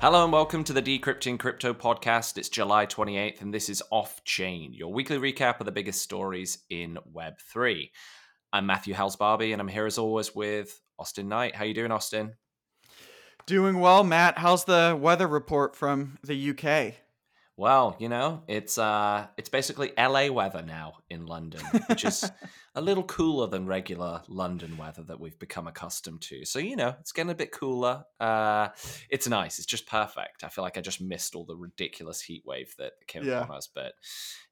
Hello and welcome to the Decrypting Crypto podcast. It's July 28th and this is Off Chain, your weekly recap of the biggest stories in Web3. I'm Matthew Howells-Barby and I'm here as always with Austin Knight. How you doing, Austin? Doing well, Matt. How's the weather report from the UK? Well, you know, it's uh it's basically LA weather now in London, which is a little cooler than regular London weather that we've become accustomed to. So, you know, it's getting a bit cooler. Uh it's nice. It's just perfect. I feel like I just missed all the ridiculous heat wave that came yeah. upon us, but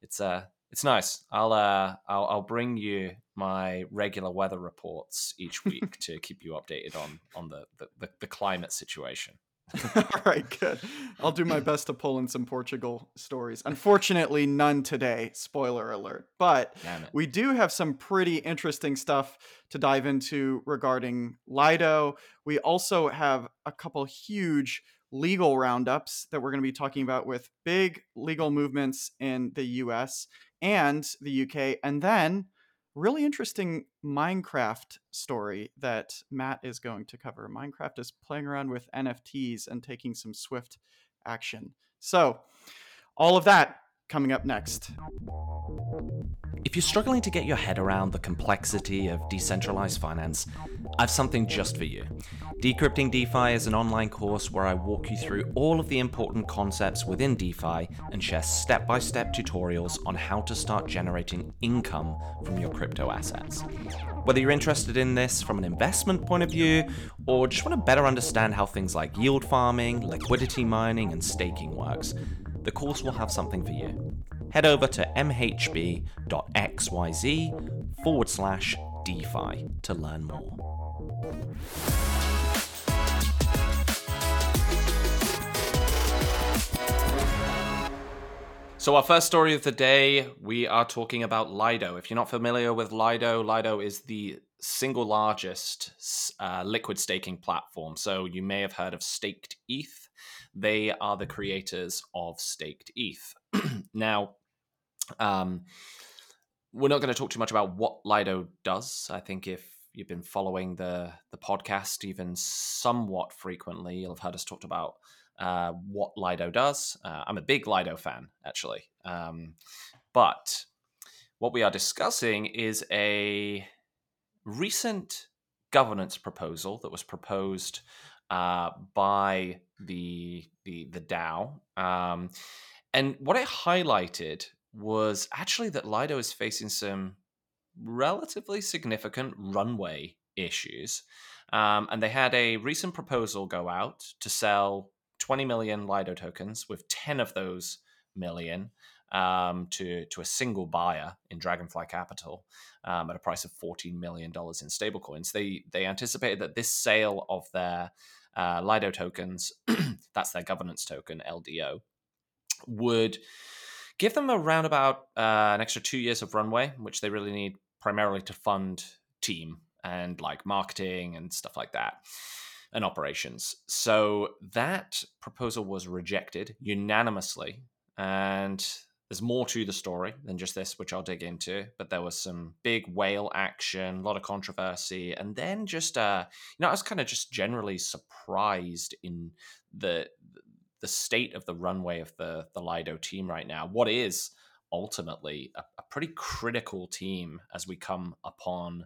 it's uh it's nice. I'll uh I'll I'll bring you my regular weather reports each week to keep you updated on on the the, the climate situation. All right, good. I'll do my best to pull in some Portugal stories. Unfortunately, none today. Spoiler alert. But we do have some pretty interesting stuff to dive into regarding Lido. We also have a couple huge legal roundups that we're going to be talking about with big legal movements in the US and the UK. And then really interesting Minecraft story that Matt is going to cover. Minecraft is playing around with NFTs and taking some swift action. So, all of that coming up next. If you're struggling to get your head around the complexity of decentralized finance, I've something just for you. Decrypting DeFi is an online course where I walk you through all of the important concepts within DeFi and share step by step tutorials on how to start generating income from your crypto assets. Whether you're interested in this from an investment point of view or just want to better understand how things like yield farming, liquidity mining, and staking works, the course will have something for you. Head over to mhb.xyz forward slash DeFi to learn more. So, our first story of the day, we are talking about Lido. If you're not familiar with Lido, Lido is the single largest uh, liquid staking platform. So, you may have heard of Staked ETH. They are the creators of Staked ETH. now, um, we're not going to talk too much about what Lido does. I think if you've been following the the podcast even somewhat frequently, you'll have heard us talk about uh, what Lido does. Uh, I'm a big Lido fan, actually. Um, but what we are discussing is a recent governance proposal that was proposed uh, by the the the DAO. Um, and what it highlighted was actually that Lido is facing some relatively significant runway issues. Um, and they had a recent proposal go out to sell 20 million Lido tokens, with 10 of those million um, to to a single buyer in Dragonfly Capital um, at a price of 14 million dollars in stablecoins. They they anticipated that this sale of their uh, Lido tokens, that's their governance token, LDO, would give them around about uh, an extra two years of runway, which they really need primarily to fund team and like marketing and stuff like that and operations. So that proposal was rejected unanimously. And there's more to the story than just this, which I'll dig into. But there was some big whale action, a lot of controversy, and then just uh, you know, I was kind of just generally surprised in the the state of the runway of the the Lido team right now. What is ultimately a, a pretty critical team as we come upon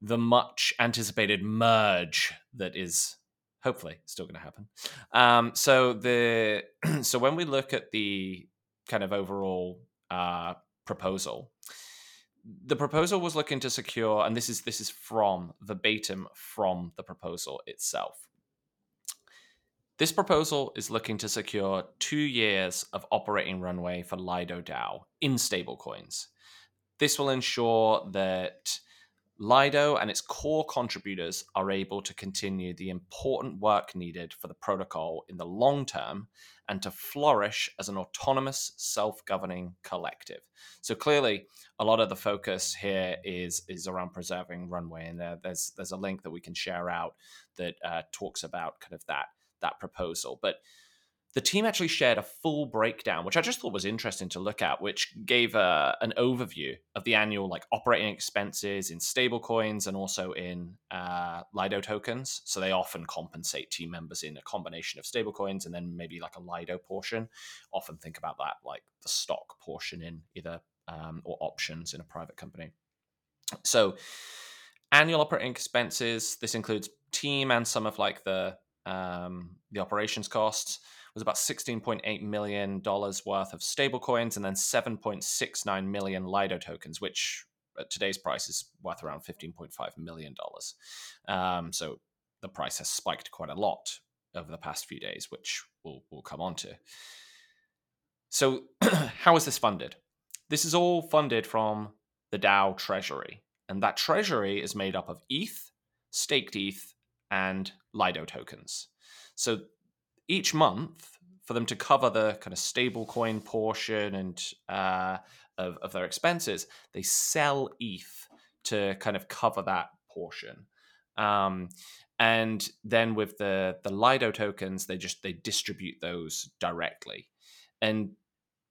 the much anticipated merge that is hopefully still going to happen. Um, so the so when we look at the kind of overall uh, proposal. The proposal was looking to secure, and this is this is from verbatim from the proposal itself. This proposal is looking to secure two years of operating runway for Lido DAO in stablecoins. This will ensure that Lido and its core contributors are able to continue the important work needed for the protocol in the long term and to flourish as an autonomous, self governing collective. So clearly, a lot of the focus here is, is around preserving runway. And there, there's, there's a link that we can share out that uh, talks about kind of that, that proposal. But the team actually shared a full breakdown, which I just thought was interesting to look at, which gave uh, an overview of the annual like operating expenses in stablecoins and also in uh, Lido tokens. So they often compensate team members in a combination of stablecoins and then maybe like a Lido portion. Often think about that like the stock portion in either um, or options in a private company. So annual operating expenses. This includes team and some of like the um, the operations costs was about $16.8 million worth of stablecoins and then 7.69 million Lido tokens, which at today's price is worth around $15.5 million. Um, so the price has spiked quite a lot over the past few days, which we'll, we'll come on to. So, how is this funded? This is all funded from the DAO treasury. And that treasury is made up of ETH, staked ETH, and Lido tokens. So each month for them to cover the kind of stable coin portion and uh, of, of their expenses, they sell ETH to kind of cover that portion. Um, and then with the the Lido tokens, they just they distribute those directly. And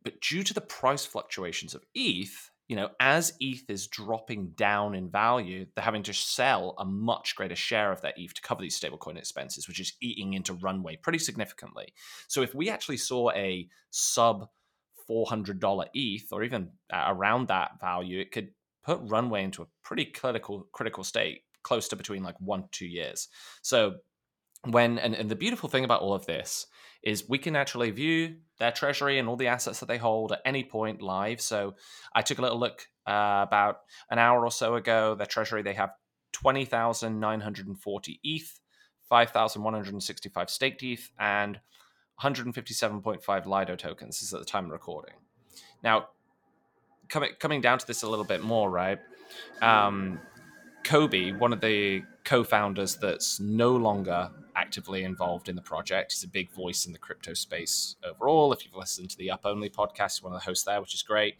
but due to the price fluctuations of ETH, you know, as ETH is dropping down in value, they're having to sell a much greater share of their ETH to cover these stablecoin expenses, which is eating into runway pretty significantly. So if we actually saw a sub $400 ETH or even around that value, it could put runway into a pretty critical critical state, close to between like one to two years. So when and, and the beautiful thing about all of this is we can actually view their treasury and all the assets that they hold at any point live. So I took a little look uh, about an hour or so ago. Their treasury, they have 20,940 ETH, 5,165 staked ETH, and 157.5 Lido tokens. This is at the time of recording. Now, coming coming down to this a little bit more, right? Um, Cobie, one of the co-founders that's no longer actively involved in the project. He's a big voice in the crypto space overall. If you've listened to the Up Only podcast, one of the hosts there, which is great.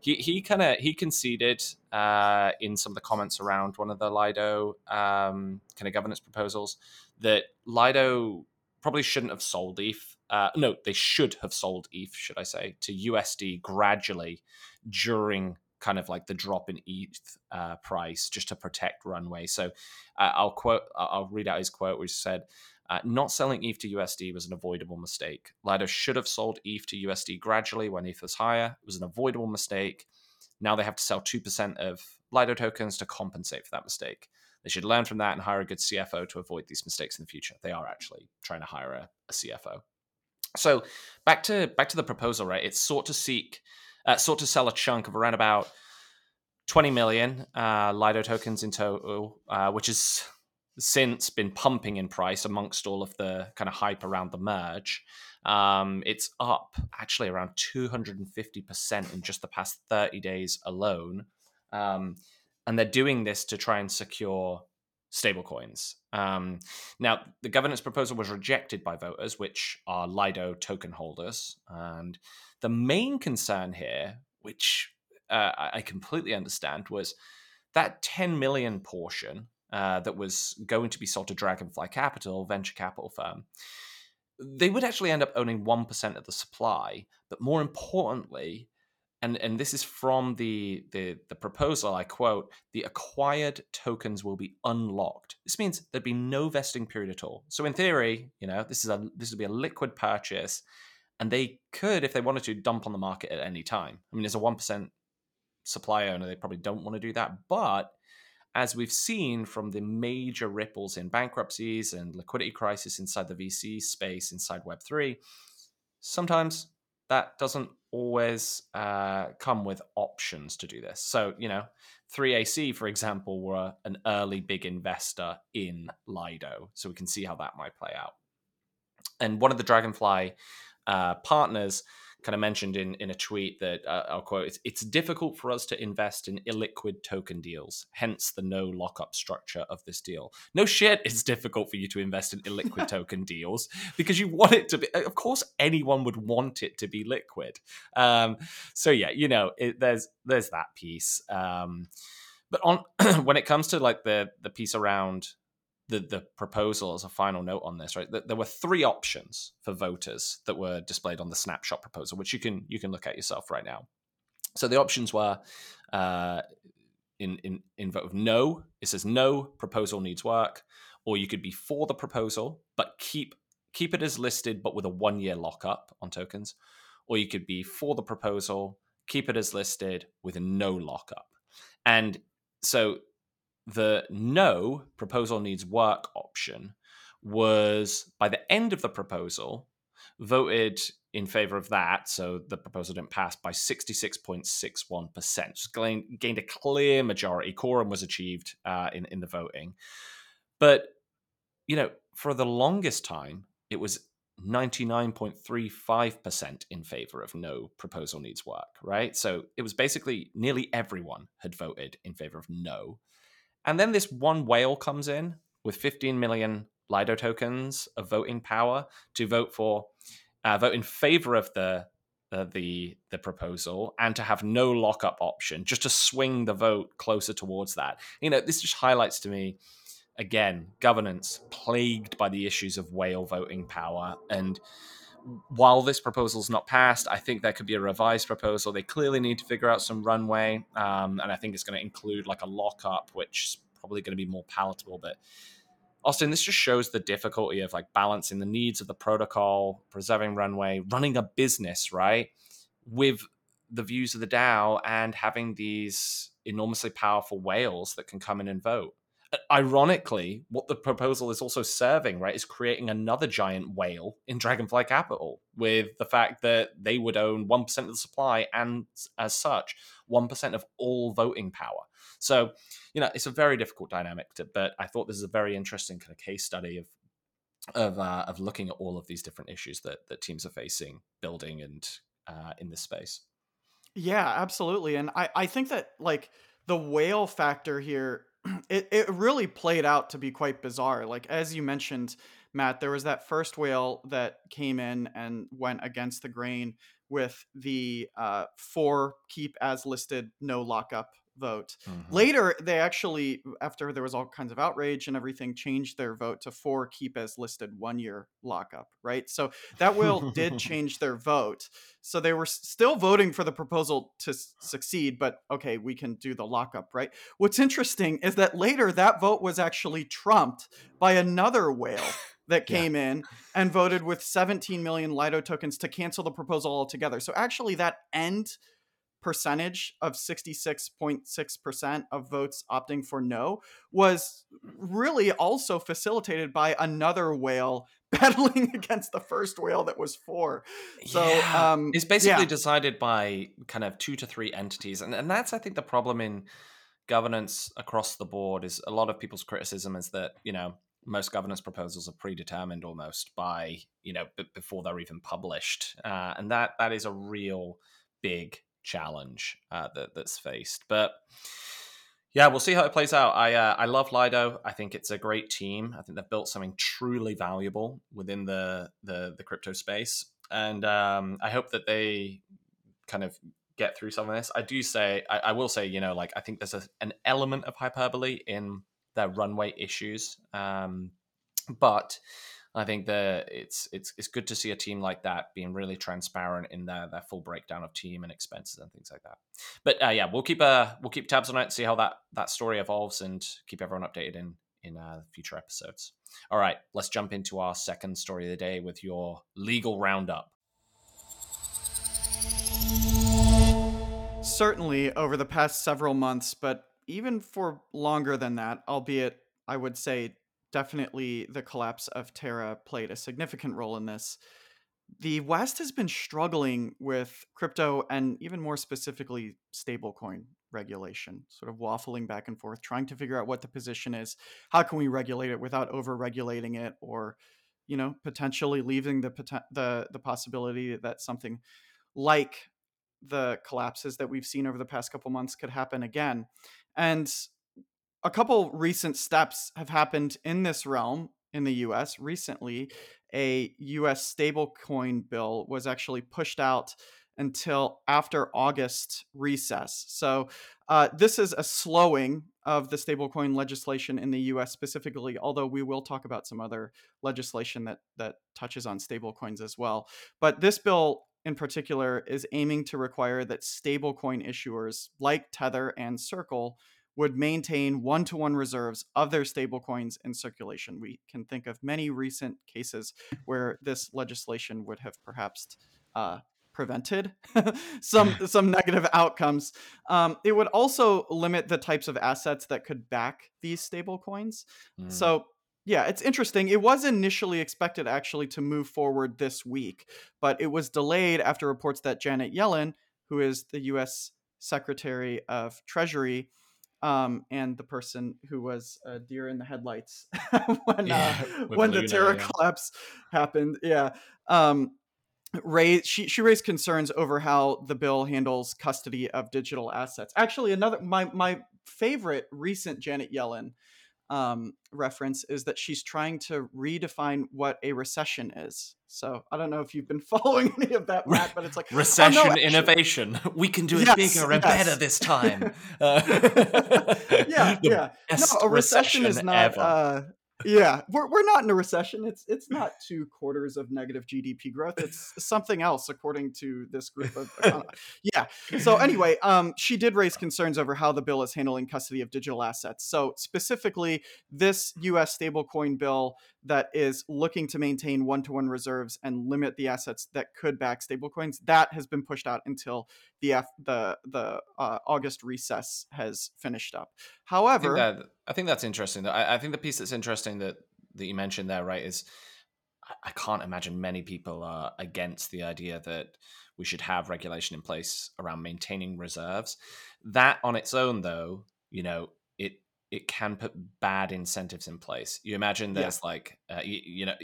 He he kind of he conceded uh, in some of the comments around one of the Lido um, kind of governance proposals that Lido probably shouldn't have sold ETH. Uh, no, they should have sold ETH, should I say, to USD gradually during kind of like the drop in ETH uh, price just to protect runway. So uh, I'll quote, I'll read out his quote, which said, uh, not selling ETH to USD was an avoidable mistake. Lido should have sold ETH to USD gradually when ETH was higher. It was an avoidable mistake. Now they have to sell 2% of Lido tokens to compensate for that mistake. They should learn from that and hire a good CFO to avoid these mistakes in the future. They are actually trying to hire a, a CFO. So back to back to the proposal, right? It's sought to seek uh, sought to sell a chunk of around about 20 million uh, Lido tokens in total, uh, which has since been pumping in price amongst all of the kind of hype around the merge. Um, it's up actually around 250% in just the past 30 days alone. Um, and they're doing this to try and secure stablecoins. Um, now, the governance proposal was rejected by voters, which are Lido token holders. And the main concern here, which uh, I completely understand, was that 10 million portion uh, that was going to be sold to Dragonfly Capital, venture capital firm. They would actually end up owning 1% of the supply, but more importantly, and, and this is from the, the the proposal i quote the acquired tokens will be unlocked. This means there'd be no vesting period at all. So in theory you know this is a this would be a liquid purchase and they could, if they wanted to, dump on the market at any time. I mean, as a one percent supply owner, they probably don't want to do that. But as we've seen from the major ripples in bankruptcies and liquidity crisis inside the VC space, inside Web three, sometimes that doesn't always uh, come with options to do this. So, you know, 3AC, for example, were an early big investor in Lido. So we can see how that might play out. And one of the Dragonfly uh, partners kind of mentioned in, in a tweet that uh, I'll quote it's, it's difficult for us to invest in illiquid token deals, hence the no lockup structure of this deal. No shit, it's difficult for you to invest in illiquid token deals because you want it to be. Of course, anyone would want it to be liquid. Um, so yeah, you know, it, there's there's that piece. Um, but on when it comes to like the the piece around the the proposal as a final note on this, right? There were three options for voters that were displayed on the snapshot proposal, which you can you can look at yourself right now. So the options were uh, in in in vote of no. It says no proposal needs work, or you could be for the proposal but keep keep it as listed, but with a one year lockup on tokens, or you could be for the proposal, keep it as listed with no lockup. And so the no proposal needs work option was by the end of the proposal voted in favor of that. So the proposal didn't pass by 66.61%. Just gained, gained a clear majority. Quorum was achieved uh, in, in the voting. But, you know, for the longest time, it was 99.35% in favor of no proposal needs work, right? So it was basically nearly everyone had voted in favor of no. And then this one whale comes in with 15 million Lido tokens of voting power to vote for uh, vote in favor of the uh, the the proposal and to have no lockup option, just to swing the vote closer towards that. You know, this just highlights to me again governance plagued by the issues of whale voting power and while this proposal is not passed, I think there could be a revised proposal. They clearly need to figure out some runway, um, and I think it's going to include like a lockup, which is probably going to be more palatable. But Austin, this just shows the difficulty of like balancing the needs of the protocol, preserving runway, running a business, right? With the views of the DAO and having these enormously powerful whales that can come in and vote. Ironically, what the proposal is also serving, right, is creating another giant whale in Dragonfly Capital with the fact that they would own 1% of the supply and, as such, 1% of all voting power. So, you know, it's a very difficult dynamic, to, but I thought this is a very interesting kind of case study of of uh, of looking at all of these different issues that that teams are facing, building and uh, in this space. Yeah, absolutely, and I I think that like the whale factor here, it it really played out to be quite bizarre. Like as you mentioned, Matt, there was that first whale that came in and went against the grain with the uh, for keep as listed, no lockup vote. Mm-hmm. Later, they actually, after there was all kinds of outrage and everything, changed their vote to for keep as listed one year lockup, right? So that will did change their vote. So they were still voting for the proposal to s- succeed, but okay, we can do the lockup, right? What's interesting is that later that vote was actually trumped by another whale. that came yeah. in and voted with 17 million Lido tokens to cancel the proposal altogether. So actually, that end percentage of 66.6% of votes opting for no was really also facilitated by another whale battling against the first whale that was for. So yeah. um, it's basically yeah. decided by kind of two to three entities. And, and that's, I think, the problem in governance across the board is a lot of people's criticism is that, you know, most governance proposals are predetermined almost by you know b- before they're even published uh, and that that is a real big challenge uh, that, that's faced. But yeah, we'll see how it plays out. I uh, I love Lido. I think it's a great team. I think they've built something truly valuable within the the, the crypto space, and um, I hope that they kind of get through some of this. I do say, I, I will say, you know, like I think there's a, an element of hyperbole in their runway issues, um, but I think that it's it's it's good to see a team like that being really transparent in their their full breakdown of team and expenses and things like that. But uh, yeah, we'll keep uh we'll keep tabs on it, and see how that that story evolves, and keep everyone updated in in uh, future episodes. All right, let's jump into our second story of the day with your legal roundup. Certainly, over the past several months, but even for longer than that, albeit I would say definitely the collapse of Terra played a significant role in this. The West has been struggling with crypto and even more specifically stablecoin regulation, sort of waffling back and forth, trying to figure out what the position is. How can we regulate it without over regulating it or you know, potentially leaving the the the possibility that something like the collapses that we've seen over the past couple months could happen again. And a couple recent steps have happened in this realm in the US. Recently, a US stablecoin bill was actually pushed out until after August recess. So, uh, this is a slowing of the stablecoin legislation in the US specifically, although we will talk about some other legislation that, that touches on stablecoins as well. But this bill in particular is aiming to require that stablecoin issuers like Tether and Circle would maintain one to one reserves of their stablecoins in circulation. We can think of many recent cases where this legislation would have perhaps uh, prevented some some negative outcomes. Um, it would also limit the types of assets that could back these stablecoins. Mm. So yeah, it's interesting. It was initially expected actually to move forward this week, but it was delayed after reports that Janet Yellen, who is the U.S. Secretary of Treasury, um, and the person who was a deer in the headlights when yeah, uh, when Luna, the Terra yeah. collapse happened. Yeah, um, raised she she raised concerns over how the bill handles custody of digital assets. Actually, another my my favorite recent Janet Yellen um, reference is that she's trying to redefine what a recession is. So I don't know if you've been following any of that, Matt, but it's like recession oh, no, innovation. We can do it yes, bigger and yes. better this time. Uh, yeah, yeah. No, a recession, recession is not. Uh, yeah, we're, we're not in a recession. It's it's not two quarters of negative GDP growth. It's something else, according to this group of. yeah. So anyway, um, she did raise concerns over how the bill is handling custody of digital assets. So specifically, this U.S. stablecoin bill that is looking to maintain one-to-one reserves and limit the assets that could back stablecoins that has been pushed out until the F, the the uh, August recess has finished up. However, I think, that, I think that's interesting. I, I think the piece that's interesting that that you mentioned there, right, is I can't imagine many people are against the idea that we should have regulation in place around maintaining reserves. That on its own, though, you know, it can put bad incentives in place. You imagine there's yeah. like, uh, you, you, know,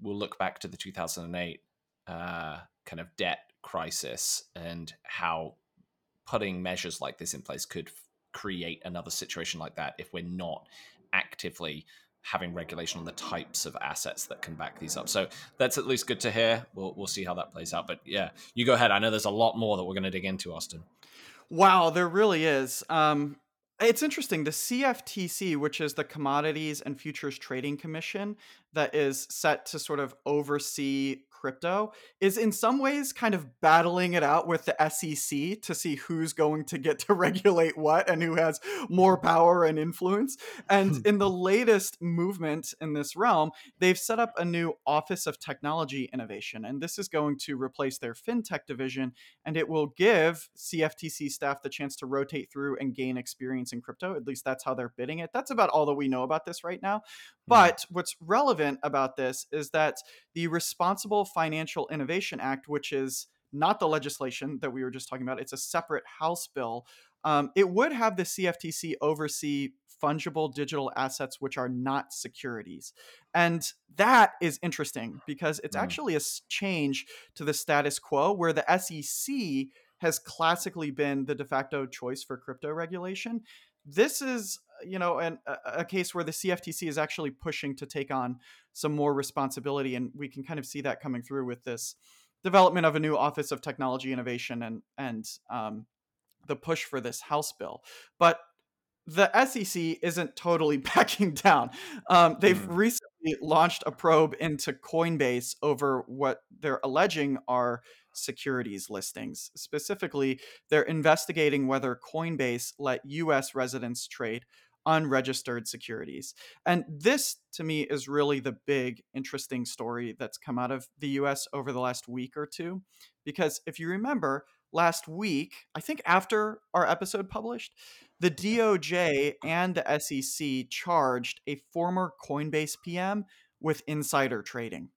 we'll look back to the 2008 uh, kind of debt crisis and how putting measures like this in place could f- create another situation like that if we're not actively having regulation on the types of assets that can back these up. So that's at least good to hear. We'll we'll see how that plays out. But yeah, you go ahead. I know there's a lot more that we're going to dig into, Austin. Wow, there really is. Um, it's interesting. The CFTC, which is the Commodities and Futures Trading Commission, that is set to sort of oversee crypto is in some ways kind of battling it out with the SEC to see who's going to get to regulate what and who has more power and influence. And hmm. in the latest movement in this realm, they've set up a new Office of Technology Innovation. And this is going to replace their fintech division and it will give CFTC staff the chance to rotate through and gain experience in crypto. At least that's how they're bidding it. That's about all that we know about this right now. Hmm. But what's relevant about this is that the Responsible Financial Innovation Act, which is not the legislation that we were just talking about, it's a separate House bill. Um, it would have the CFTC oversee fungible digital assets which are not securities. And that is interesting because it's mm. actually a change to the status quo where the SEC has classically been the de facto choice for crypto regulation. This is you know, an, a, case where the CFTC is actually pushing to take on some more responsibility, and we can kind of see that coming through with this development of a new Office of Technology Innovation and and um, the push for this House bill. But the SEC isn't totally backing down. Um, they've mm. recently launched a probe into Coinbase over what they're alleging are securities listings. Specifically, they're investigating whether Coinbase let US residents trade unregistered securities. And this, to me, is really the big, interesting story that's come out of the US over the last week or two. Because if you remember, last week, I think after our episode published, the DOJ and the SEC charged a former Coinbase PM with insider trading.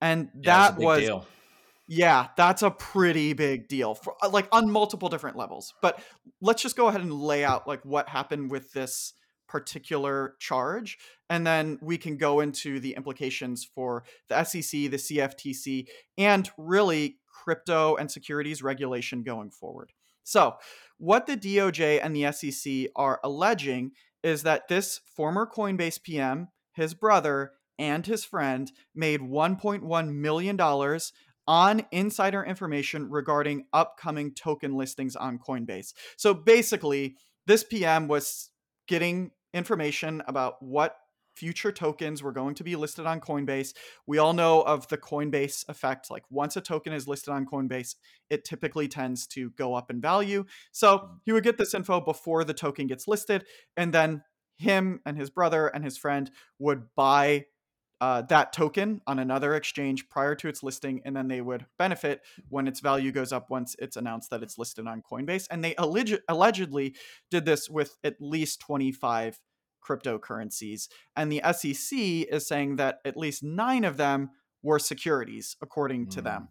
And that yeah, was. Deal. Yeah, that's a pretty big deal for uh, like on multiple different levels. But let's just go ahead and lay out like what happened with this particular charge. And then we can go into the implications for the SEC, the CFTC, and really crypto and securities regulation going forward. So, what the DOJ and the SEC are alleging is that this former Coinbase PM, his brother, and his friend made $1.1 million on insider information regarding upcoming token listings on Coinbase. So basically, this PM was getting information about what future tokens were going to be listed on Coinbase. We all know of the Coinbase effect. Like once a token is listed on Coinbase, it typically tends to go up in value. So mm. he would get this info before the token gets listed, and then him and his brother and his friend would buy uh, that token on another exchange prior to its listing, and then they would benefit when its value goes up once it's announced that it's listed on Coinbase. And they alleg- allegedly did this with at least 25 cryptocurrencies. And the SEC is saying that at least nine of them were securities, according to them.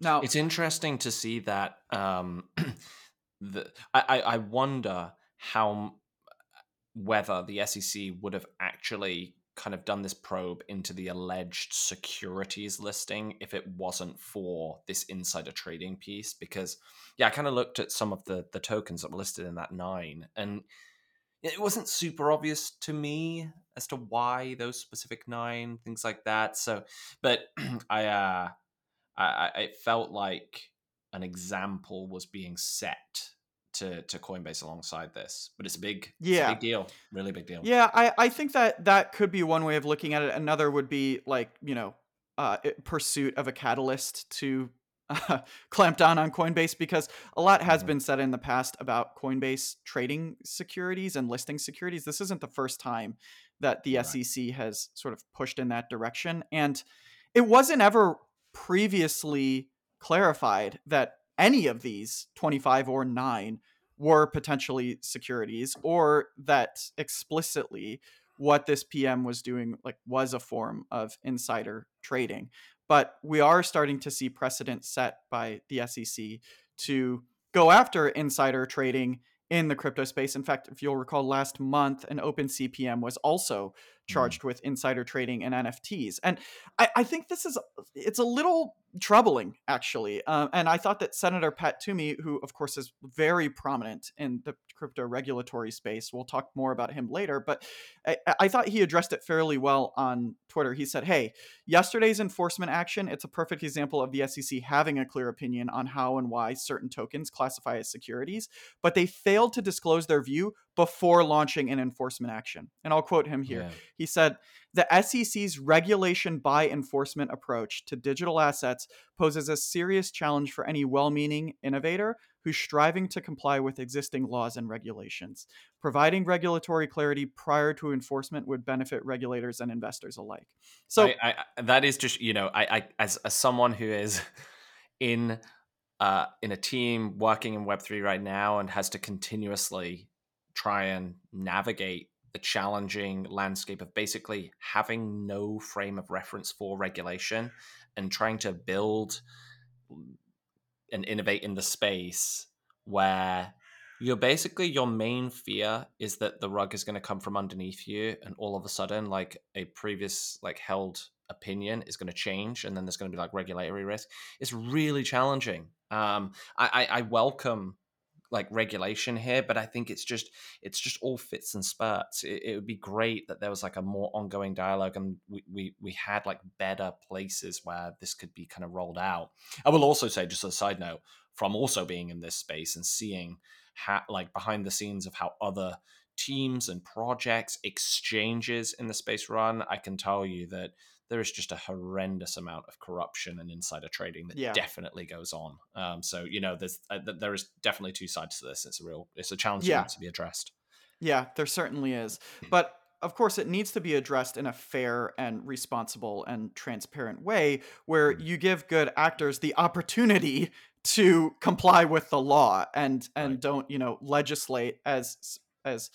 Hmm. Now, it's interesting to see that. Um, the I, I wonder how whether the SEC would have actually kind of done this probe into the alleged securities listing if it wasn't for this insider trading piece because yeah i kind of looked at some of the the tokens that were listed in that nine and it wasn't super obvious to me as to why those specific nine things like that. So, but I, uh, I, it felt like an example was being set to to Coinbase alongside this. But it's a big, yeah, a big deal, really big deal. Yeah, I I think that that could be one way of looking at it. Another would be like you know, uh, pursuit of a catalyst to uh, clamp down on Coinbase because a lot has mm-hmm. been said in the past about Coinbase trading securities and listing securities. This isn't the first time that the right. SEC has sort of pushed in that direction. And it wasn't ever previously clarified that any of these 25 or 9 were potentially securities or that explicitly what this PM was doing like was a form of insider trading. But we are starting to see precedent set by the SEC to go after insider trading in the crypto space. In fact, if you'll recall, last month, an OpenSea PM was also mm. charged mm. with insider trading and NFTs. And I, I, think this is it's a little troubling, actually. Uh, and I thought that Senator Pat Toomey, who of course is very prominent in the crypto regulatory space, we'll talk more about him later, but I, I thought he addressed it fairly well on Twitter. He said, Hey, yesterday's enforcement action, it's a perfect example of the SEC having a clear opinion on how and why certain tokens classify as securities, but they failed to disclose their view before launching an enforcement action. And I'll quote him here. Yeah. He said, The SEC's regulation by enforcement approach to digital assets poses a serious challenge for any well meaning innovator who's striving to comply with existing laws and regulations. Providing regulatory clarity prior to enforcement would benefit regulators and investors alike. So I, I, that is just, you know, I, as, as someone who is in uh, in a team working in Web3 right now and has to continuously try and navigate the challenging landscape of basically having no frame of reference for regulation and trying to build and innovate in the space where you're basically your main fear is that the rug is going to come from underneath you and all of a sudden like a previous like held opinion is going to change and then there's going to be like regulatory risk. It's really challenging. Um i i, I welcome like regulation here but i think it's just it's just all fits and spurts. It, it, would be great that there was like a more ongoing dialogue and we, we we had like better places where this could be kind of rolled out. I will also say just a side note from also being in this space and seeing how like behind the scenes of how other teams and projects exchanges in the space run i can tell you that there is just a horrendous amount of corruption and insider trading that yeah. definitely goes on. Um, so you know, there's uh, there is definitely two sides to this. It's a real, it's a challenge yeah. that needs to be addressed. Yeah, there certainly is, hmm. but of course, it needs to be addressed in a fair and responsible and transparent way, where hmm. you give good actors the opportunity to comply with the law and and right. don't you know legislate as as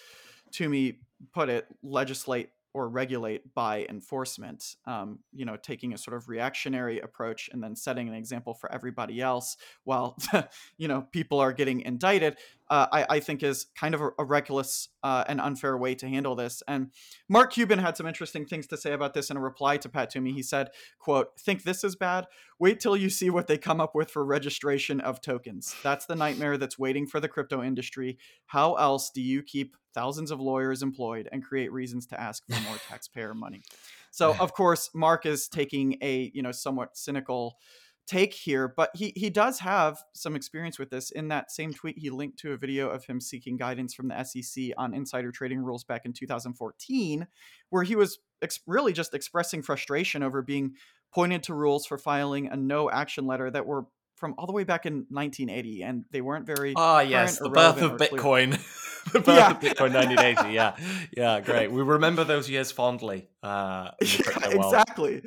Toomey put it, legislate or regulate by enforcement. Um, you know, taking a sort of reactionary approach and then setting an example for everybody else while you know people are getting indicted. Uh, I, I, think is kind of a, a reckless uh, and unfair way to handle this. And Mark Cuban had some interesting things to say about this in a reply to Pat Toomey. He said, "quote Think this is bad? Wait till you see what they come up with for registration of tokens. That's the nightmare that's waiting for the crypto industry. How else do you keep thousands of lawyers employed and create reasons to ask for more taxpayer money. So of course, Mark is taking a you know somewhat cynical take here, but he he does have some experience with this. In that same tweet, he linked to a video of him seeking guidance from the SEC on insider trading rules back in 2014, where he was ex- really just expressing frustration over being pointed to rules for filing a no action letter that were from all the way back in 1980, and they weren't very. Ah, yes, the birth of Bitcoin. the birth yeah. of Bitcoin 1980. Yeah, yeah, great. We remember those years fondly. Uh, yeah, exactly.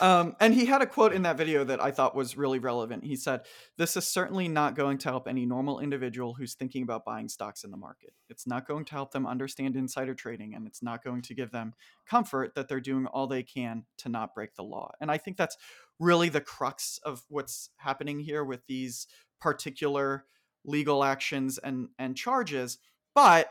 Um, and he had a quote in that video that I thought was really relevant. He said, This is certainly not going to help any normal individual who's thinking about buying stocks in the market. It's not going to help them understand insider trading, and it's not going to give them comfort that they're doing all they can to not break the law. And I think that's really the crux of what's happening here with these particular legal actions and, and charges. But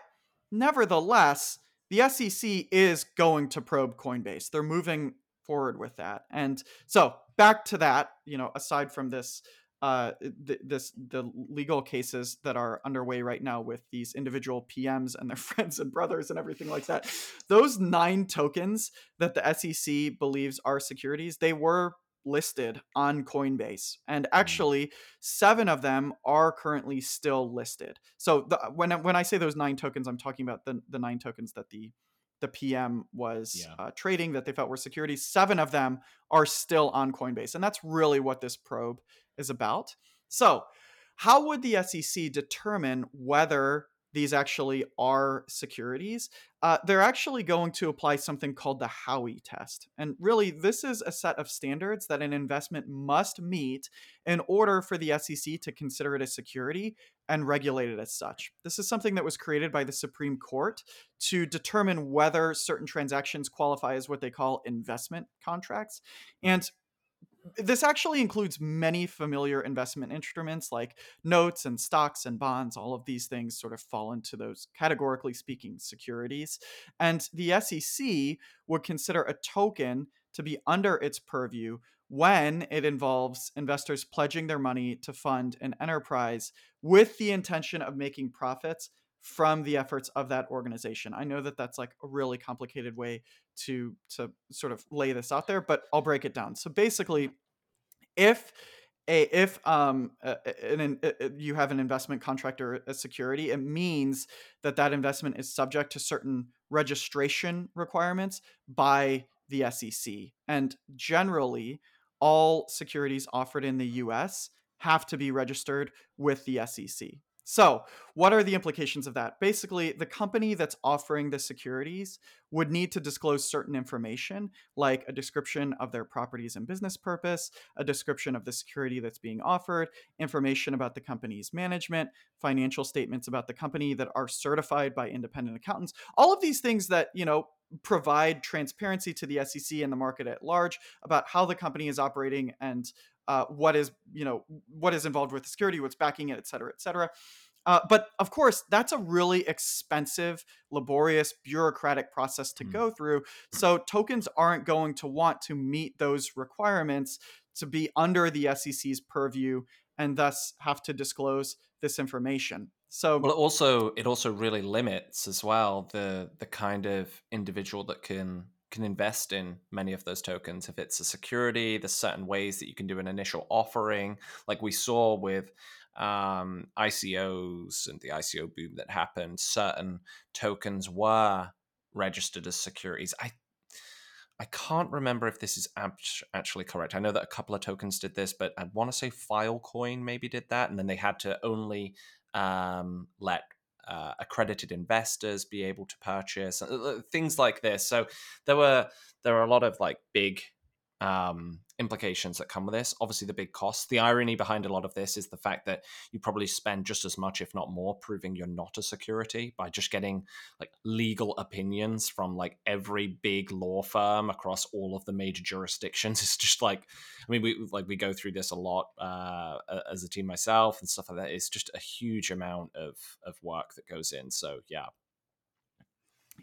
nevertheless, the SEC is going to probe Coinbase. They're moving forward with that. And so back to that, you know, aside from this uh, th- this the legal cases that are underway right now with these individual PMs and their friends and brothers and everything like that. Those nine tokens that the SEC believes are securities, they were listed on Coinbase, and mm. actually seven of them are currently still listed. So the, when when I say those nine tokens, I'm talking about the the nine tokens that the the PM was yeah. uh, trading that they felt were securities. Seven of them are still on Coinbase. And that's really what this probe is about. So, how would the SEC determine whether these actually are securities, uh, they're actually going to apply something called the Howey test. And really, this is a set of standards that an investment must meet in order for the SEC to consider it a security and regulate it as such. This is something that was created by the Supreme Court to determine whether certain transactions qualify as what they call investment contracts. And this actually includes many familiar investment instruments like notes and stocks and bonds. All of these things sort of fall into those categorically speaking securities. And the SEC would consider a token to be under its purview when it involves investors pledging their money to fund an enterprise with the intention of making profits from the efforts of that organization. I know that that's like a really complicated way to to sort of lay this out there, but I'll break it down. So basically, if a if um an, an, you have an investment contract or a security, it means that that investment is subject to certain registration requirements by the SEC, and generally, all securities offered in the U.S. have to be registered with the SEC. So, what are the implications of that? Basically, the company that's offering the securities would need to disclose certain information, like a description of their properties and business purpose, a description of the security that's being offered, information about the company's management, financial statements about the company that are certified by independent accountants. All of these things that, you know, provide transparency to the SEC and the market at large about how the company is operating and uh, what is you know what is involved with the security, what's backing it, et cetera, et cetera. Uh, but of course, that's a really expensive, laborious, bureaucratic process to mm. go through. So tokens aren't going to want to meet those requirements to be under the SEC's purview and thus have to disclose this information. So well, it also it also really limits as well the the kind of individual that can can invest in many of those tokens. If it's a security, there's certain ways that you can do an initial offering, like we saw with um, ICOs and the ICO boom that happened. Certain tokens were registered as securities. I I can't remember if this is actually correct. I know that a couple of tokens did this, but I want to say Filecoin maybe did that, and then they had to only um, let uh, accredited investors be able to purchase uh, uh, things like this. So there were there are a lot of like big um, implications that come with this. Obviously, the big costs. The irony behind a lot of this is the fact that you probably spend just as much, if not more, proving you're not a security by just getting like legal opinions from like every big law firm across all of the major jurisdictions. It's just like, I mean, we like we go through this a lot uh, as a team myself and stuff like that. It's just a huge amount of of work that goes in. So yeah.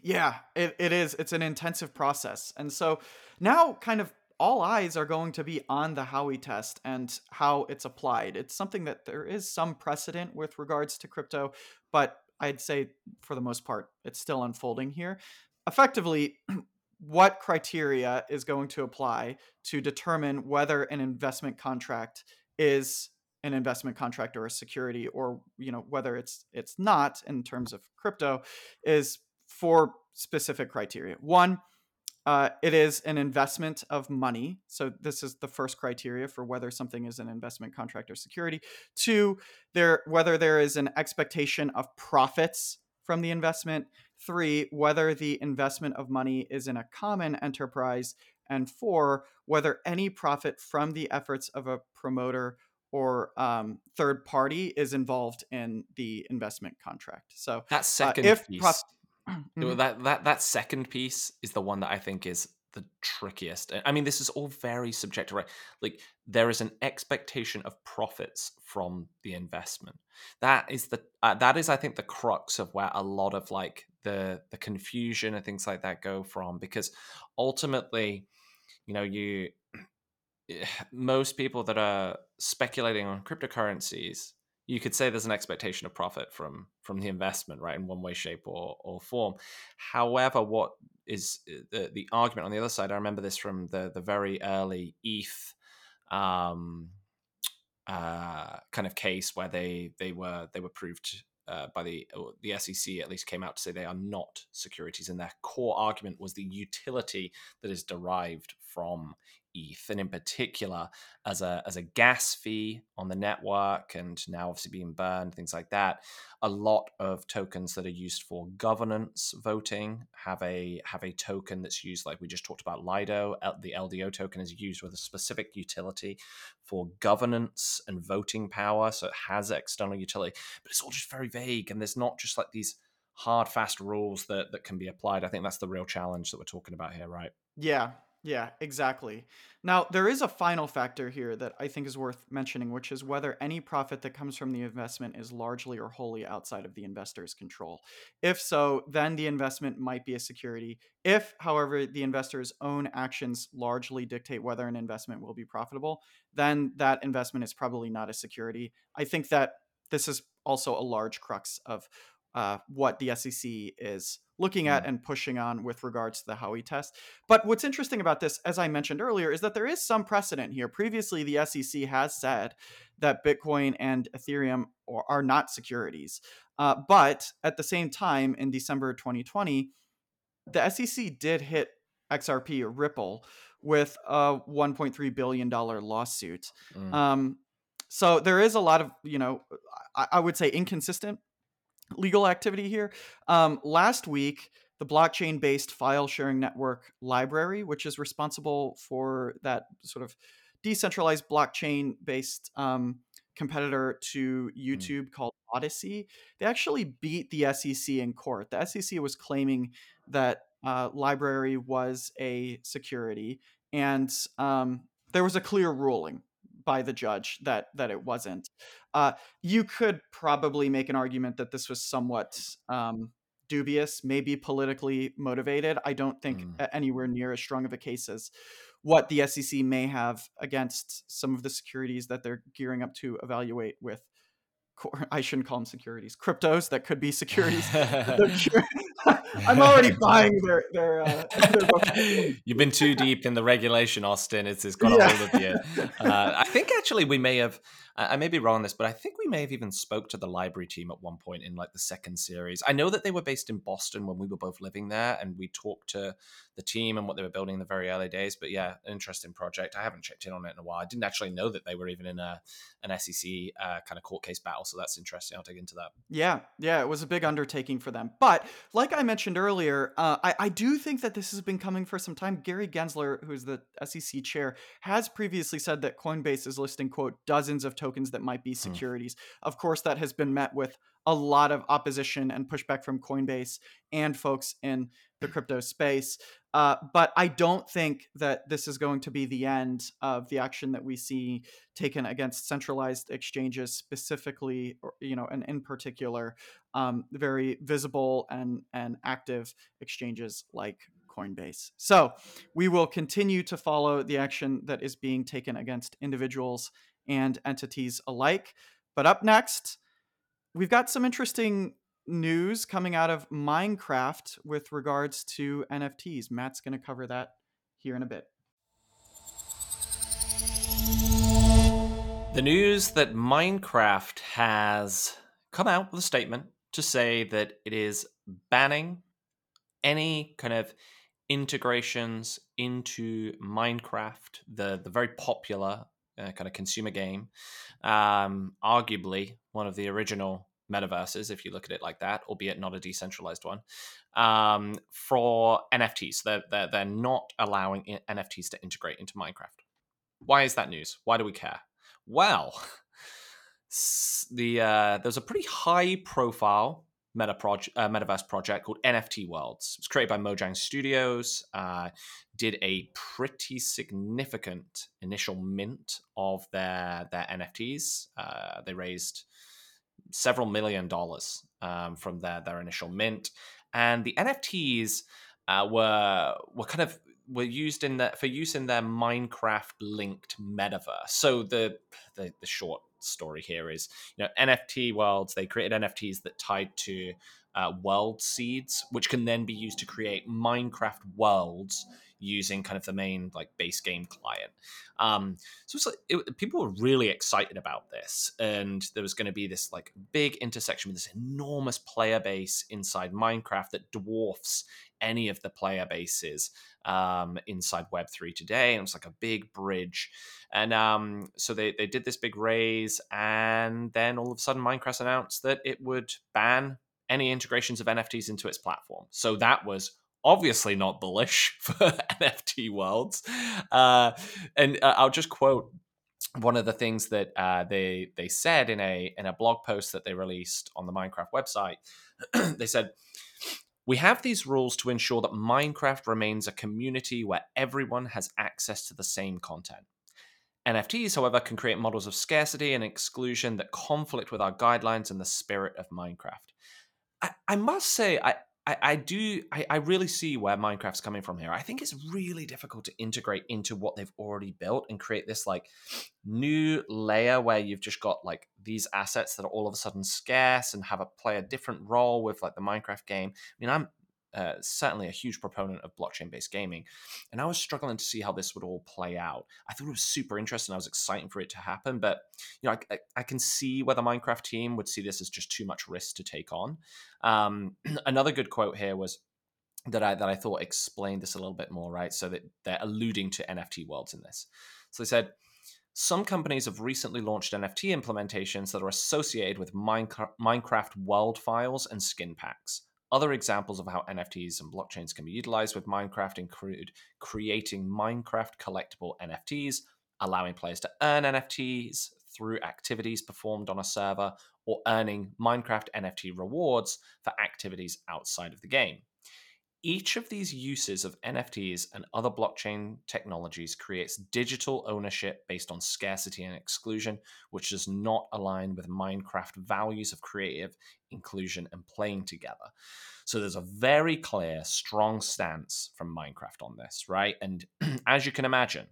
Yeah, it, it is. It's an intensive process. And so now, kind of all eyes are going to be on the Howey test and how it's applied. It's something that there is some precedent with regards to crypto, but I'd say for the most part, it's still unfolding here. Effectively, what criteria is going to apply to determine whether an investment contract is an investment contract or a security or you know whether it's it's not in terms of crypto is four specific criteria one uh, it is an investment of money. So this is the first criteria for whether something is an investment contract or security. Two, there whether there is an expectation of profits from the investment. Three, whether the investment of money is in a common enterprise. And four, whether any profit from the efforts of a promoter or um, third party is involved in the investment contract. So that second uh, if piece. Prof- mm-hmm. That that that second piece is the one that I think is the trickiest. I mean, this is all very subjective, right? Like there is an expectation of profits from the investment. That is the uh, that is, I think, the crux of where a lot of like the the confusion and things like that go from, because ultimately, you know, you most people that are speculating on cryptocurrencies you could say there's an expectation of profit from from the investment right in one way shape or or form. However what is uh, the, the argument on the other side i remember this from the the very early eth um uh kind of case where they they were they were proved uh, by the the SEC at least came out to say they are not securities, and their core argument was the utility that is derived from ETH, and in particular as a as a gas fee on the network, and now obviously being burned, things like that. A lot of tokens that are used for governance voting have a have a token that's used, like we just talked about Lido. The LDO token is used with a specific utility for governance and voting power, so it has external utility, but it's all just very vague, and there's not just like these hard fast rules that that can be applied i think that's the real challenge that we're talking about here right yeah yeah, exactly. Now, there is a final factor here that I think is worth mentioning, which is whether any profit that comes from the investment is largely or wholly outside of the investor's control. If so, then the investment might be a security. If, however, the investor's own actions largely dictate whether an investment will be profitable, then that investment is probably not a security. I think that this is also a large crux of uh, what the SEC is looking at mm. and pushing on with regards to the Howey test. But what's interesting about this, as I mentioned earlier, is that there is some precedent here. Previously, the SEC has said that Bitcoin and Ethereum are not securities. Uh, but at the same time, in December 2020, the SEC did hit XRP or Ripple with a 1.3 billion dollar lawsuit. Mm. Um, so there is a lot of, you know, I, I would say inconsistent legal activity here. Um, last week, the blockchain based file sharing network LBRY, which is responsible for that sort of decentralized blockchain based um, competitor to hmm. YouTube mm. called Odysee, they actually beat the SEC in court. The SEC was claiming that uh, LBRY was a security, and um, there was a clear ruling by the judge that that it wasn't. Uh, you could probably make an argument that this was somewhat um, dubious, maybe politically motivated. I don't think mm. anywhere near as strong of a case as what the SEC may have against some of the securities that they're gearing up to evaluate with I shouldn't call them securities, cryptos that could be securities. I'm already buying their their. Uh, their You've been too deep in the regulation, Austin. It's, it's got a yeah. hold of you. Uh, I think actually we may have I may be wrong on this, but I think we may have even spoke to the LBRY team at one point in like the second series. I know that they were based in Boston when we were both living there, and we talked to the team and what they were building in the very early days. But yeah, an interesting project. I haven't checked in on it in a while. I didn't actually know that they were even in a an SEC uh, kind of court case battle, so that's interesting. I'll dig into that. Yeah, yeah, it was a big undertaking for them. But like I mentioned earlier, uh, I, I do think that this has been coming for some time. Gary Gensler, who's the SEC chair, has previously said that Coinbase is listing quote dozens of tokens that might be hmm. securities. Hmm. Of course, that has been met with a lot of opposition and pushback from Coinbase and folks in the crypto space. Uh, but I don't think that this is going to be the end of the action that we see taken against centralized exchanges, specifically, or, you know, and in particular, um, very visible and and active exchanges like Coinbase. So we will continue to follow the action that is being taken against individuals and entities alike. But up next, we've got some interesting news coming out of Minecraft with regards to NFTs. Matt's going to cover that here in a bit. The news that Minecraft has come out with a statement to say that it is banning any kind of integrations into Minecraft, the the very popular uh, kind of consumer game, um, arguably one of the original metaverses, if you look at it like that, albeit not a decentralized one, um, for NFTs. They're, they're, they're not allowing NFTs to integrate into Minecraft. Why is that news? Why do we care? Well, the uh, there's a pretty high profile meta proje- uh, metaverse project called NFT Worlds. It was created by Mojang Studios. Uh, did a pretty significant initial mint of their their NFTs. Uh, they raised several million dollars um, from their their initial mint, and the NFTs uh, were were kind of were used in that for use in their Minecraft linked metaverse. So the, the the short story here is you know NFT worlds they created NFTs that tied to uh, world seeds, which can then be used to create Minecraft worlds using kind of the main like base game client. Um, so it's like it, people were really excited about this, and there was going to be this like big intersection with this enormous player base inside Minecraft that dwarfs any of the player bases um, inside Web3 today. And it was like a big bridge. And um, so they, they did this big raise. And then all of a sudden, Minecraft announced that it would ban any integrations of NFTs into its platform. So that was obviously not bullish for NFT worlds. Uh, and uh, I'll just quote one of the things that uh, they they said in a in a blog post that they released on the Minecraft website. they said we have these rules to ensure that Minecraft remains a community where everyone has access to the same content. NFTs, however, can create models of scarcity and exclusion that conflict with our guidelines and the spirit of Minecraft. I, I must say, I, I, I do I, I really see where Minecraft's coming from here. I think it's really difficult to integrate into what they've already built and create this like new layer where you've just got like these assets that are all of a sudden scarce and have a play a different role with like the Minecraft game. I mean, I'm uh, certainly a huge proponent of blockchain based gaming. And I was struggling to see how this would all play out. I thought it was super interesting. I was excited for it to happen, but you know, I, I, I can see where the Minecraft team would see this as just too much risk to take on. Um, another good quote here was that I that I thought explained this a little bit more, right? So that they're alluding to NFT worlds in this. So they said. Some companies have recently launched NFT implementations that are associated with Minecraft world files and skin packs. Other examples of how NFTs and blockchains can be utilized with Minecraft include creating Minecraft collectible NFTs, allowing players to earn NFTs through activities performed on a server, or earning Minecraft NFT rewards for activities outside of the game. Each of these uses of NFTs and other blockchain technologies creates digital ownership based on scarcity and exclusion, which does not align with Minecraft values of creative inclusion and playing together. So there's a very clear, strong stance from Minecraft on this, right? And as you can imagine,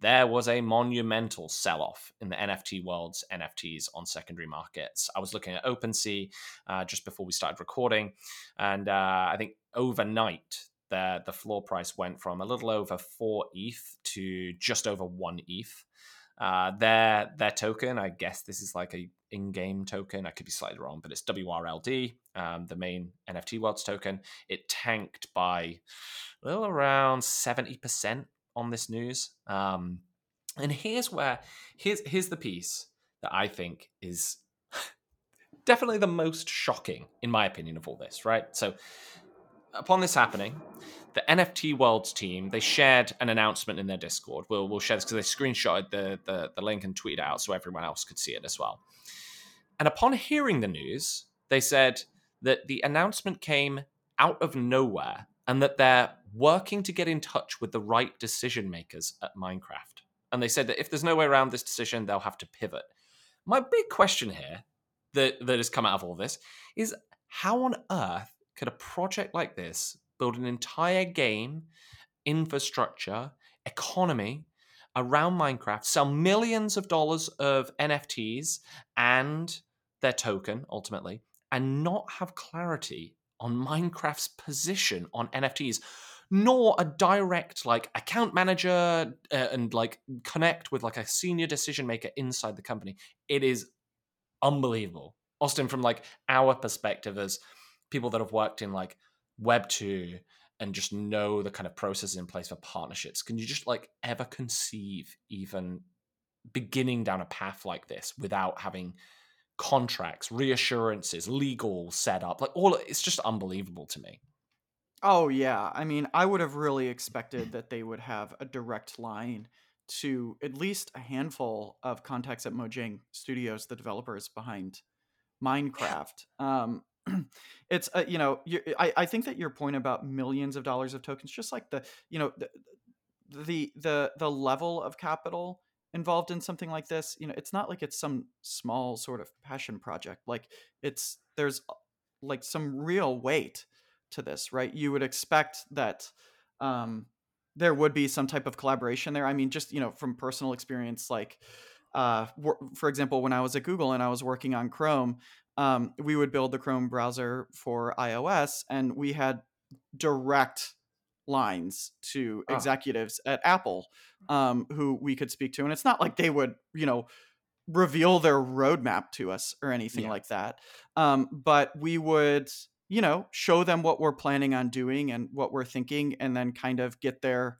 there was a monumental sell off in the NFT world's NFTs on secondary markets. I was looking at OpenSea uh, just before we started recording, and uh, I think overnight the the floor price went from a little over four ETH to just over one ETH. Uh, their their token, I guess this is like a in-game token. I could be slightly wrong, but it's WRLD, um, the main NFT world's token. It tanked by well around seventy percent on this news. Um, and here's where here's here's the piece that I think is definitely the most shocking, in my opinion, of all this. Right. So upon this happening, the NFT Worlds team they shared an announcement in their Discord. We'll we'll share this because they screenshotted the, the the link and tweeted out so everyone else could see it as well. And upon hearing the news, they said that the announcement came out of nowhere and that they're working to get in touch with the right decision makers at Minecraft. And they said that if there's no way around this decision, they'll have to pivot. My big question here that, that has come out of all this is how on earth could a project like this build an entire game, infrastructure, economy around Minecraft, sell millions of dollars of NFTs and their token ultimately, and not have clarity on Minecraft's position on NFTs, nor a direct like account manager uh, and like connect with like a senior decision maker inside the company. It is unbelievable. Austin, from like our perspective as people that have worked in like Web two and just know the kind of processes in place for partnerships, can you just like ever conceive even beginning down a path like this without having contracts, reassurances, legal setup, like all it's just unbelievable to me. Oh yeah, I mean, I would have really expected that they would have a direct line to at least a handful of contacts at Mojang Studios, the developers behind Minecraft. Um, it's uh, you know, you, I I think that your point about millions of dollars of tokens, just like the you know the the the, the level of capital involved in something like this you know it's not like it's some small sort of passion project like it's there's uh, like some real weight to this right you would expect that um there would be some type of collaboration there i mean just you know from personal experience like uh for example when i was at google and i was working on chrome um, we would build the chrome browser for ios and we had direct lines to oh. executives at Apple um, who we could speak to. And it's not like they would, you know, reveal their roadmap to us or anything yeah. like that. Um, but we would, you know, show them what we're planning on doing and what we're thinking, and then kind of get their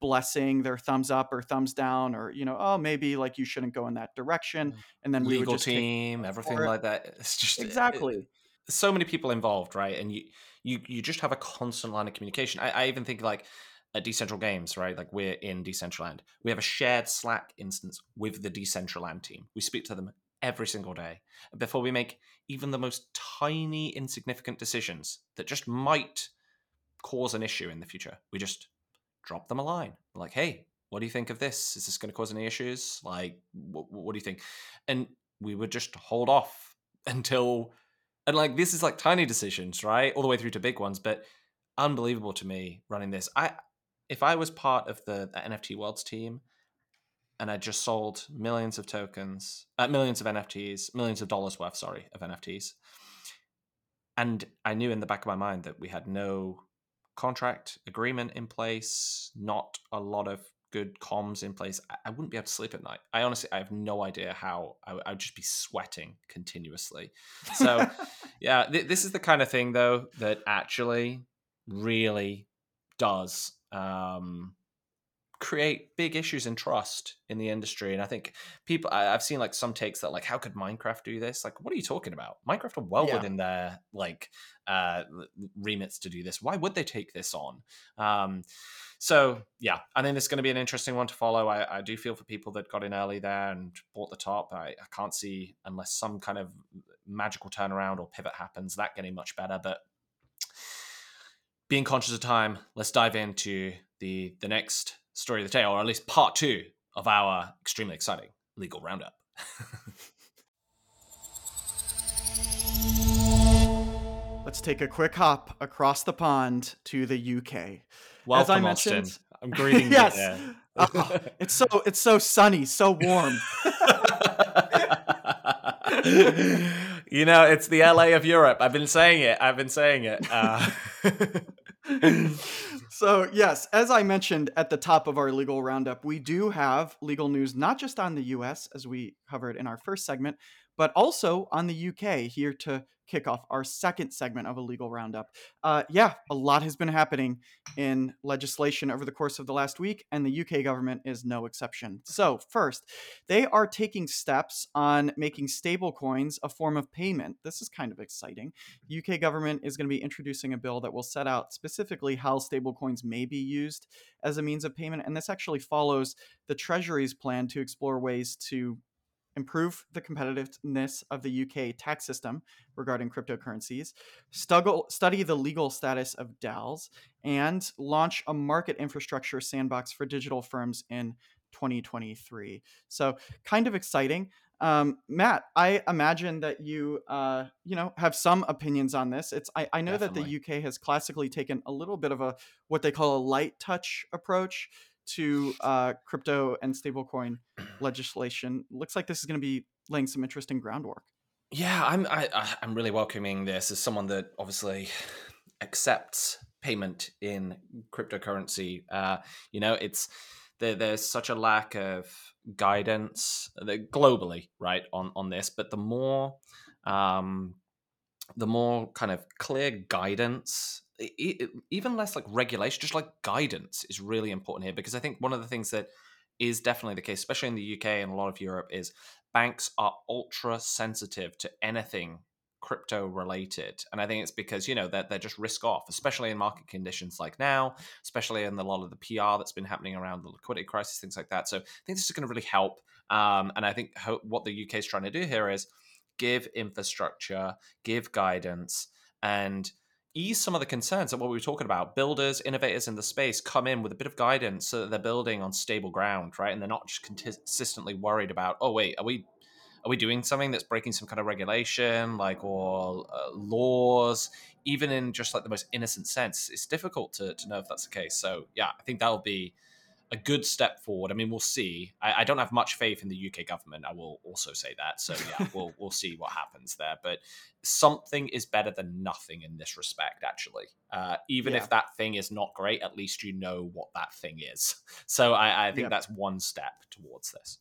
blessing, their thumbs up or thumbs down, or you know, oh, maybe like you shouldn't go in that direction. Mm. And then legal we team, everything like that. It's just exactly. It, so many people involved, right? And you you you just have a constant line of communication. I, I even think like at Decentral Games, right? Like we're in Decentraland. We have a shared Slack instance with the Decentraland team. We speak to them every single day before we make even the most tiny, insignificant decisions that just might cause an issue in the future. We just drop them a line. Like, hey, what do you think of this? Is this going to cause any issues? Like, what, what do you think? And we would just hold off until and like this is like tiny decisions, right? All the way through to big ones, but unbelievable to me running this. I if I was part of the NFT Worlds team and I just sold millions of tokens, uh, millions of NFTs, millions of dollars worth, sorry, of NFTs, and I knew in the back of my mind that we had no contract agreement in place, not a lot of good comms in place, I, I, wouldn't be able to sleep at night. I honestly, I have no idea how I, I would just be sweating continuously. So, yeah, th- this is the kind of thing though that actually really does um, create big issues in trust in the industry. And I think people, I, have seen like some takes that like, how could Minecraft do this? Like, what are you talking about? Minecraft are well yeah. within their like uh, remits to do this. Why would they take this on? Um, so yeah, I think it's going to be an interesting one to follow. I, I, do feel for people that got in early there and bought the top. I, I can't see unless some kind of magical turnaround or pivot happens that getting much better. But being conscious of time, let's dive into the the next story of the day, or at least part two of our extremely exciting legal roundup. Let's take a quick hop across the pond to the UK. Welcome, As I mentioned, Austin. I'm greeting yes. you. oh, it's so it's so sunny, so warm. you know, it's the LA of Europe. I've been saying it. I've been saying it. Uh... so, yes, as I mentioned at the top of our legal roundup, we do have legal news not just on the US, as we covered in our first segment, but also on the UK here to kick off our second segment of a legal roundup. Uh, yeah, a lot has been happening in legislation over the course of the last week, and the UK government is no exception. So, first, they are taking steps on making stablecoins a form of payment. This is kind of exciting. The UK government is going to be introducing a bill that will set out specifically how stablecoins may be used as a means of payment, and this actually follows the Treasury's plan to explore ways to improve the competitiveness of the UK tax system regarding cryptocurrencies, stuggle, study the legal status of DAOs, and launch a market infrastructure sandbox for digital firms in 2023. So, kind of exciting. Um, Matt, I imagine that you, uh, you know, have some opinions on this. It's I, I know Definitely. that the UK has classically taken a little bit of a what they call a light touch approach to uh, crypto and stablecoin legislation. Looks like this is going to be laying some interesting groundwork. Yeah, I'm I, I'm really welcoming this as someone that obviously accepts payment in cryptocurrency. Uh, you know, it's there, there's such a lack of guidance uh, globally, right, on on this. But the more, um, the more kind of clear guidance, even less like regulation, just like guidance is really important here because I think one of the things that is definitely the case, especially in the UK and a lot of Europe, is banks are ultra sensitive to anything crypto related. And i think it's because you know they're, they're just risk off especially in market conditions like now especially in a lot of the pr that's been happening around the liquidity crisis things like that. So i think this is going to really help um, and i think ho- what the uk is trying to do here is give infrastructure give guidance and ease some of the concerns that what we were talking about. Builders, innovators in the space come in with a bit of guidance so that they're building on stable ground, right? And they're not just consistently worried about, oh wait, are we are we doing something that's breaking some kind of regulation, like or uh, laws? Even in just like the most innocent sense, it's difficult to to know if that's the case. So yeah, I think that'll be a good step forward. I mean, we'll see. I, I, don't have much faith in the UK government. I will also say that. So yeah, we'll we'll see what happens there. But something is better than nothing in this respect. Actually, uh, even yeah. if that thing is not great, at least you know what that thing is. So I, I think that's one step towards this.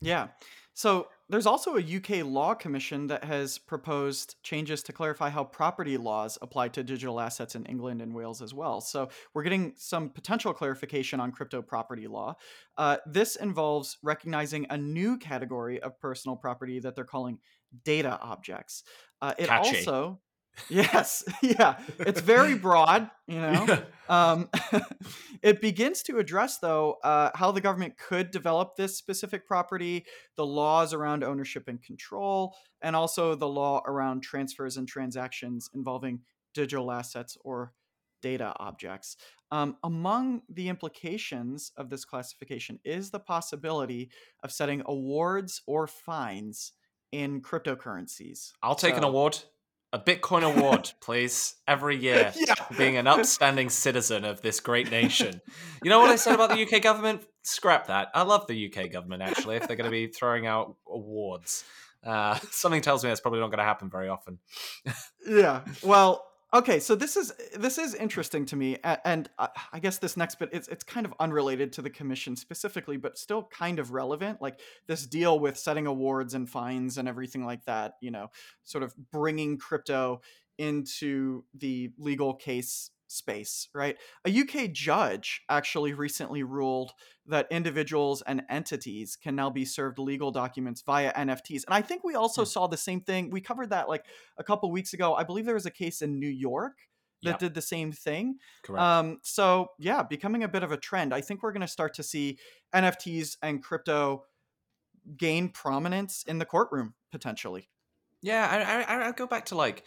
Yeah. So there's also a UK law commission that has proposed changes to clarify how property laws apply to digital assets in England and Wales as well. So we're getting some potential clarification on crypto property law. Uh, this involves recognizing a new category of personal property that they're calling data objects. Uh, it Catchy. also yes. Yeah. It's very broad you know? Yeah. um, it begins to address though uh, how the government could develop this specific property the laws around ownership and control and also the law around transfers and transactions involving digital assets or data objects. Um, among the implications of this classification is the possibility of setting awards or fines in cryptocurrencies. I'll take so, an award a Bitcoin award, please, every year, yeah. being an upstanding citizen of this great nation. You know what I said about the UK government? Scrap that. I love the UK government, actually, if they're going to be throwing out awards. Uh, something tells me that's probably not going to happen very often. yeah. Well, Okay, so this is this is interesting to me, and uh, I guess this next bit it's it's kind of unrelated to the commission specifically, but still kind of relevant. Like this deal with setting awards and fines and everything like that. You know, sort of bringing crypto into the legal case space, right? A UK judge actually recently ruled that individuals and entities can now be served legal documents via NFTs. And I think we also mm. saw the same thing. We covered that like a couple weeks ago. I believe there was a case in New York that yep. did the same thing. Correct. Um, so yeah, becoming a bit of a trend. I think we're going to start to see NFTs and crypto gain prominence in the courtroom potentially. Yeah, I, I, I go back to like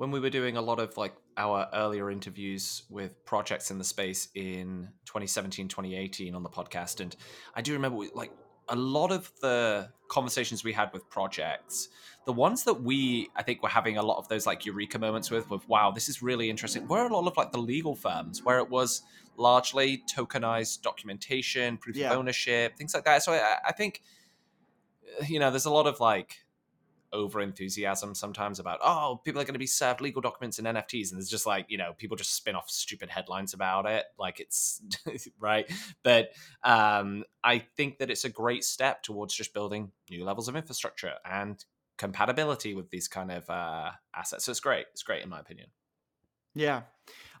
when we were doing a lot of like our earlier interviews with projects in the space in 2017 2018 on the podcast and i do remember we, like a lot of the conversations we had with projects the ones that we i think were having a lot of those like eureka moments with with wow this is really interesting were a lot of like the legal firms where it was largely tokenized documentation proof yeah. of ownership things like that so I, I think you know there's a lot of like over enthusiasm sometimes about oh people are going to be served legal documents and nfts and there's just like you know people just spin off stupid headlines about it like it's right? But um i think that it's a great step towards just building new levels of infrastructure and compatibility with these kind of uh assets. So it's great. It's great in my opinion. Yeah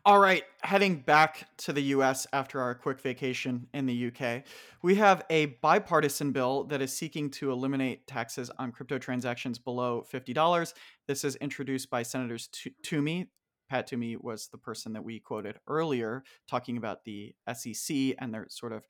all right, heading back to the US after our quick vacation in the UK, we have a bipartisan bill that is seeking to eliminate taxes on crypto transactions below $50. This is introduced by Senators Toomey. Pat Toomey was the person that we quoted earlier, talking about the SEC and their sort of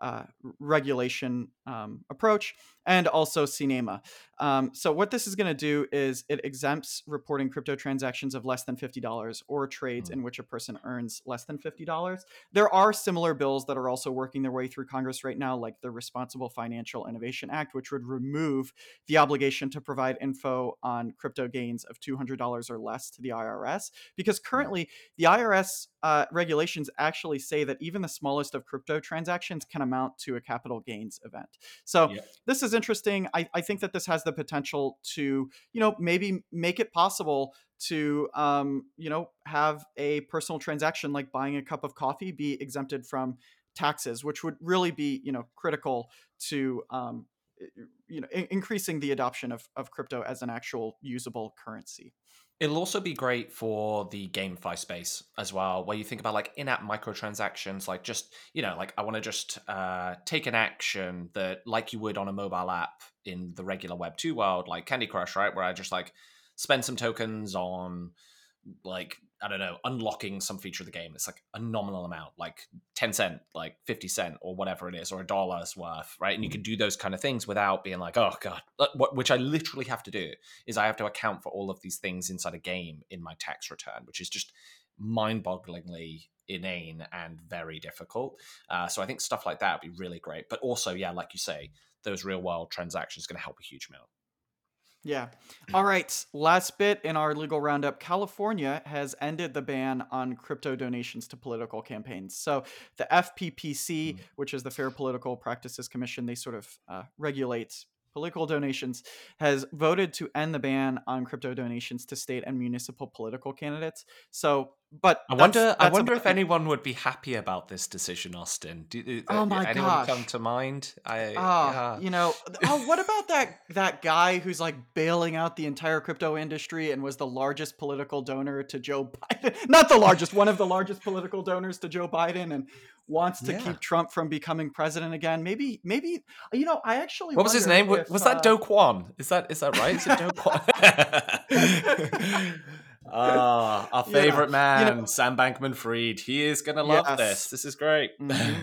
uh, regulation um, approach, and also Sinema. Um, so what this is going to do is it exempts reporting crypto transactions of less than $50 or trades mm-hmm. in which a person earns less than $50. There are similar bills that are also working their way through Congress right now, like the Responsible Financial Innovation Act, which would remove the obligation to provide info on crypto gains of $200 or less to the IRS, because currently the IRS uh, regulations actually say that even the smallest of crypto transactions can amount to a capital gains event. So yeah. this is interesting. I, I think that this has the potential to, you know, maybe make it possible to, um, you know, have a personal transaction like buying a cup of coffee be exempted from taxes, which would really be, you know, critical to, um, you know, in- increasing the adoption of, of crypto as an actual usable currency. It'll also be great for the GameFi space as well, where you think about like in-app microtransactions, like just you know, like I want to just uh, take an action that, like you would on a mobile app in the regular Web two world, like Candy Crush, right? Where I just like spend some tokens on like I don't know, unlocking some feature of the game. It's like a nominal amount, like 10 cent, like 50 cent, or whatever it is, or a dollar's worth, right? And you can do those kind of things without being like, oh God, which I literally have to do is I have to account for all of these things inside a game in my tax return, which is just mind bogglingly inane and very difficult. Uh, so I think stuff like that would be really great. But also, yeah, like you say, those real world transactions going to help a huge amount. Yeah. All right. Last bit in our legal roundup California has ended the ban on crypto donations to political campaigns. So the FPPC, mm. which is the Fair Political Practices Commission, they sort of uh, regulate political donations, has voted to end the ban on crypto donations to state and municipal political candidates. So, but I wonder, that's, I wonder if anyone would be happy about this decision, Austin. Do, uh, oh my anyone gosh. come to mind? I, oh, yeah. you know, oh, what about that that guy who's like bailing out the entire crypto industry and was the largest political donor to Joe Biden? Not the largest, one of the largest political donors to Joe Biden, and wants to yeah. keep Trump from becoming president again. Maybe, maybe you know, I actually what was his name? If, was that uh, Do Kwon? Is that is that right? Is it Do Kwon? Ah, our favorite yeah. man, you know, Sam Bankman-Fried. He is gonna love yes. this. This is great. Mm-hmm.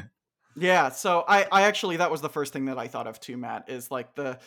yeah. So I, I actually that was the first thing that I thought of too, Matt. Is like the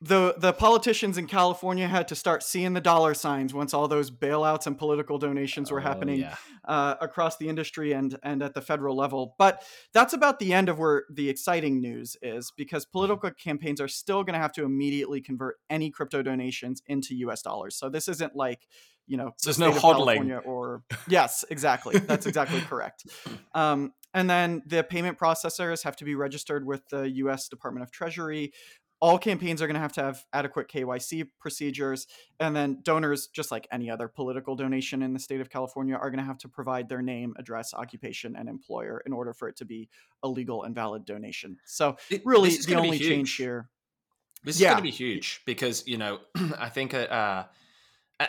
the the politicians in California had to start seeing the dollar signs once all those bailouts and political donations were oh, happening yeah. uh, across the industry and and at the federal level. But that's about the end of where the exciting news is because political campaigns are still going to have to immediately convert any crypto donations into U.S. dollars. So this isn't like you know so there's no hodling or yes, exactly. That's exactly correct. Um, and then the payment processors have to be registered with the U.S. Department of Treasury all campaigns are going to have to have adequate KYC procedures. And then donors, just like any other political donation in the state of California, are going to have to provide their name, address, occupation, and employer in order for it to be a legal and valid donation. So, it, really, the only change here. This is yeah. going to be huge because, you know, I think, uh, uh,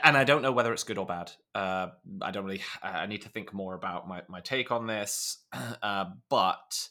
and I don't know whether it's good or bad. Uh, I don't really, I need to think more about my, my take on this. Uh, but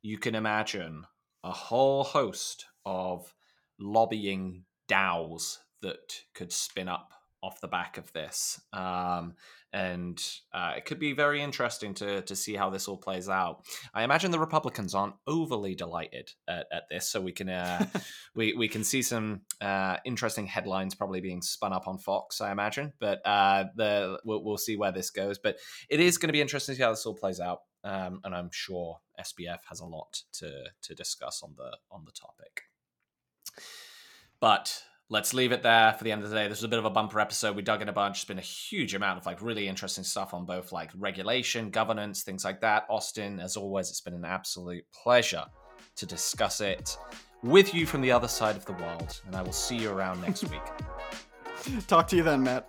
you can imagine a whole host of lobbying DAOs that could spin up off the back of this. Um, and uh, it could be very interesting to to see how this all plays out. I imagine the Republicans aren't overly delighted at, at this, so we can uh, we we can see some uh, interesting headlines probably being spun up on Fox. I imagine, but uh, the we'll, we'll, see where this goes. But it is going to be interesting to see how this all plays out, um, and I'm sure SBF has a lot to to discuss on the on the topic. But let's leave it there for the end of the day. This was a bit of a bumper episode. We dug in a bunch. It's been a huge amount of like really interesting stuff on both like regulation, governance, things like that. Austin, as always, it's been an absolute pleasure to discuss it with you from the other side of the world. And I will see you around next week. Talk to you then, Matt.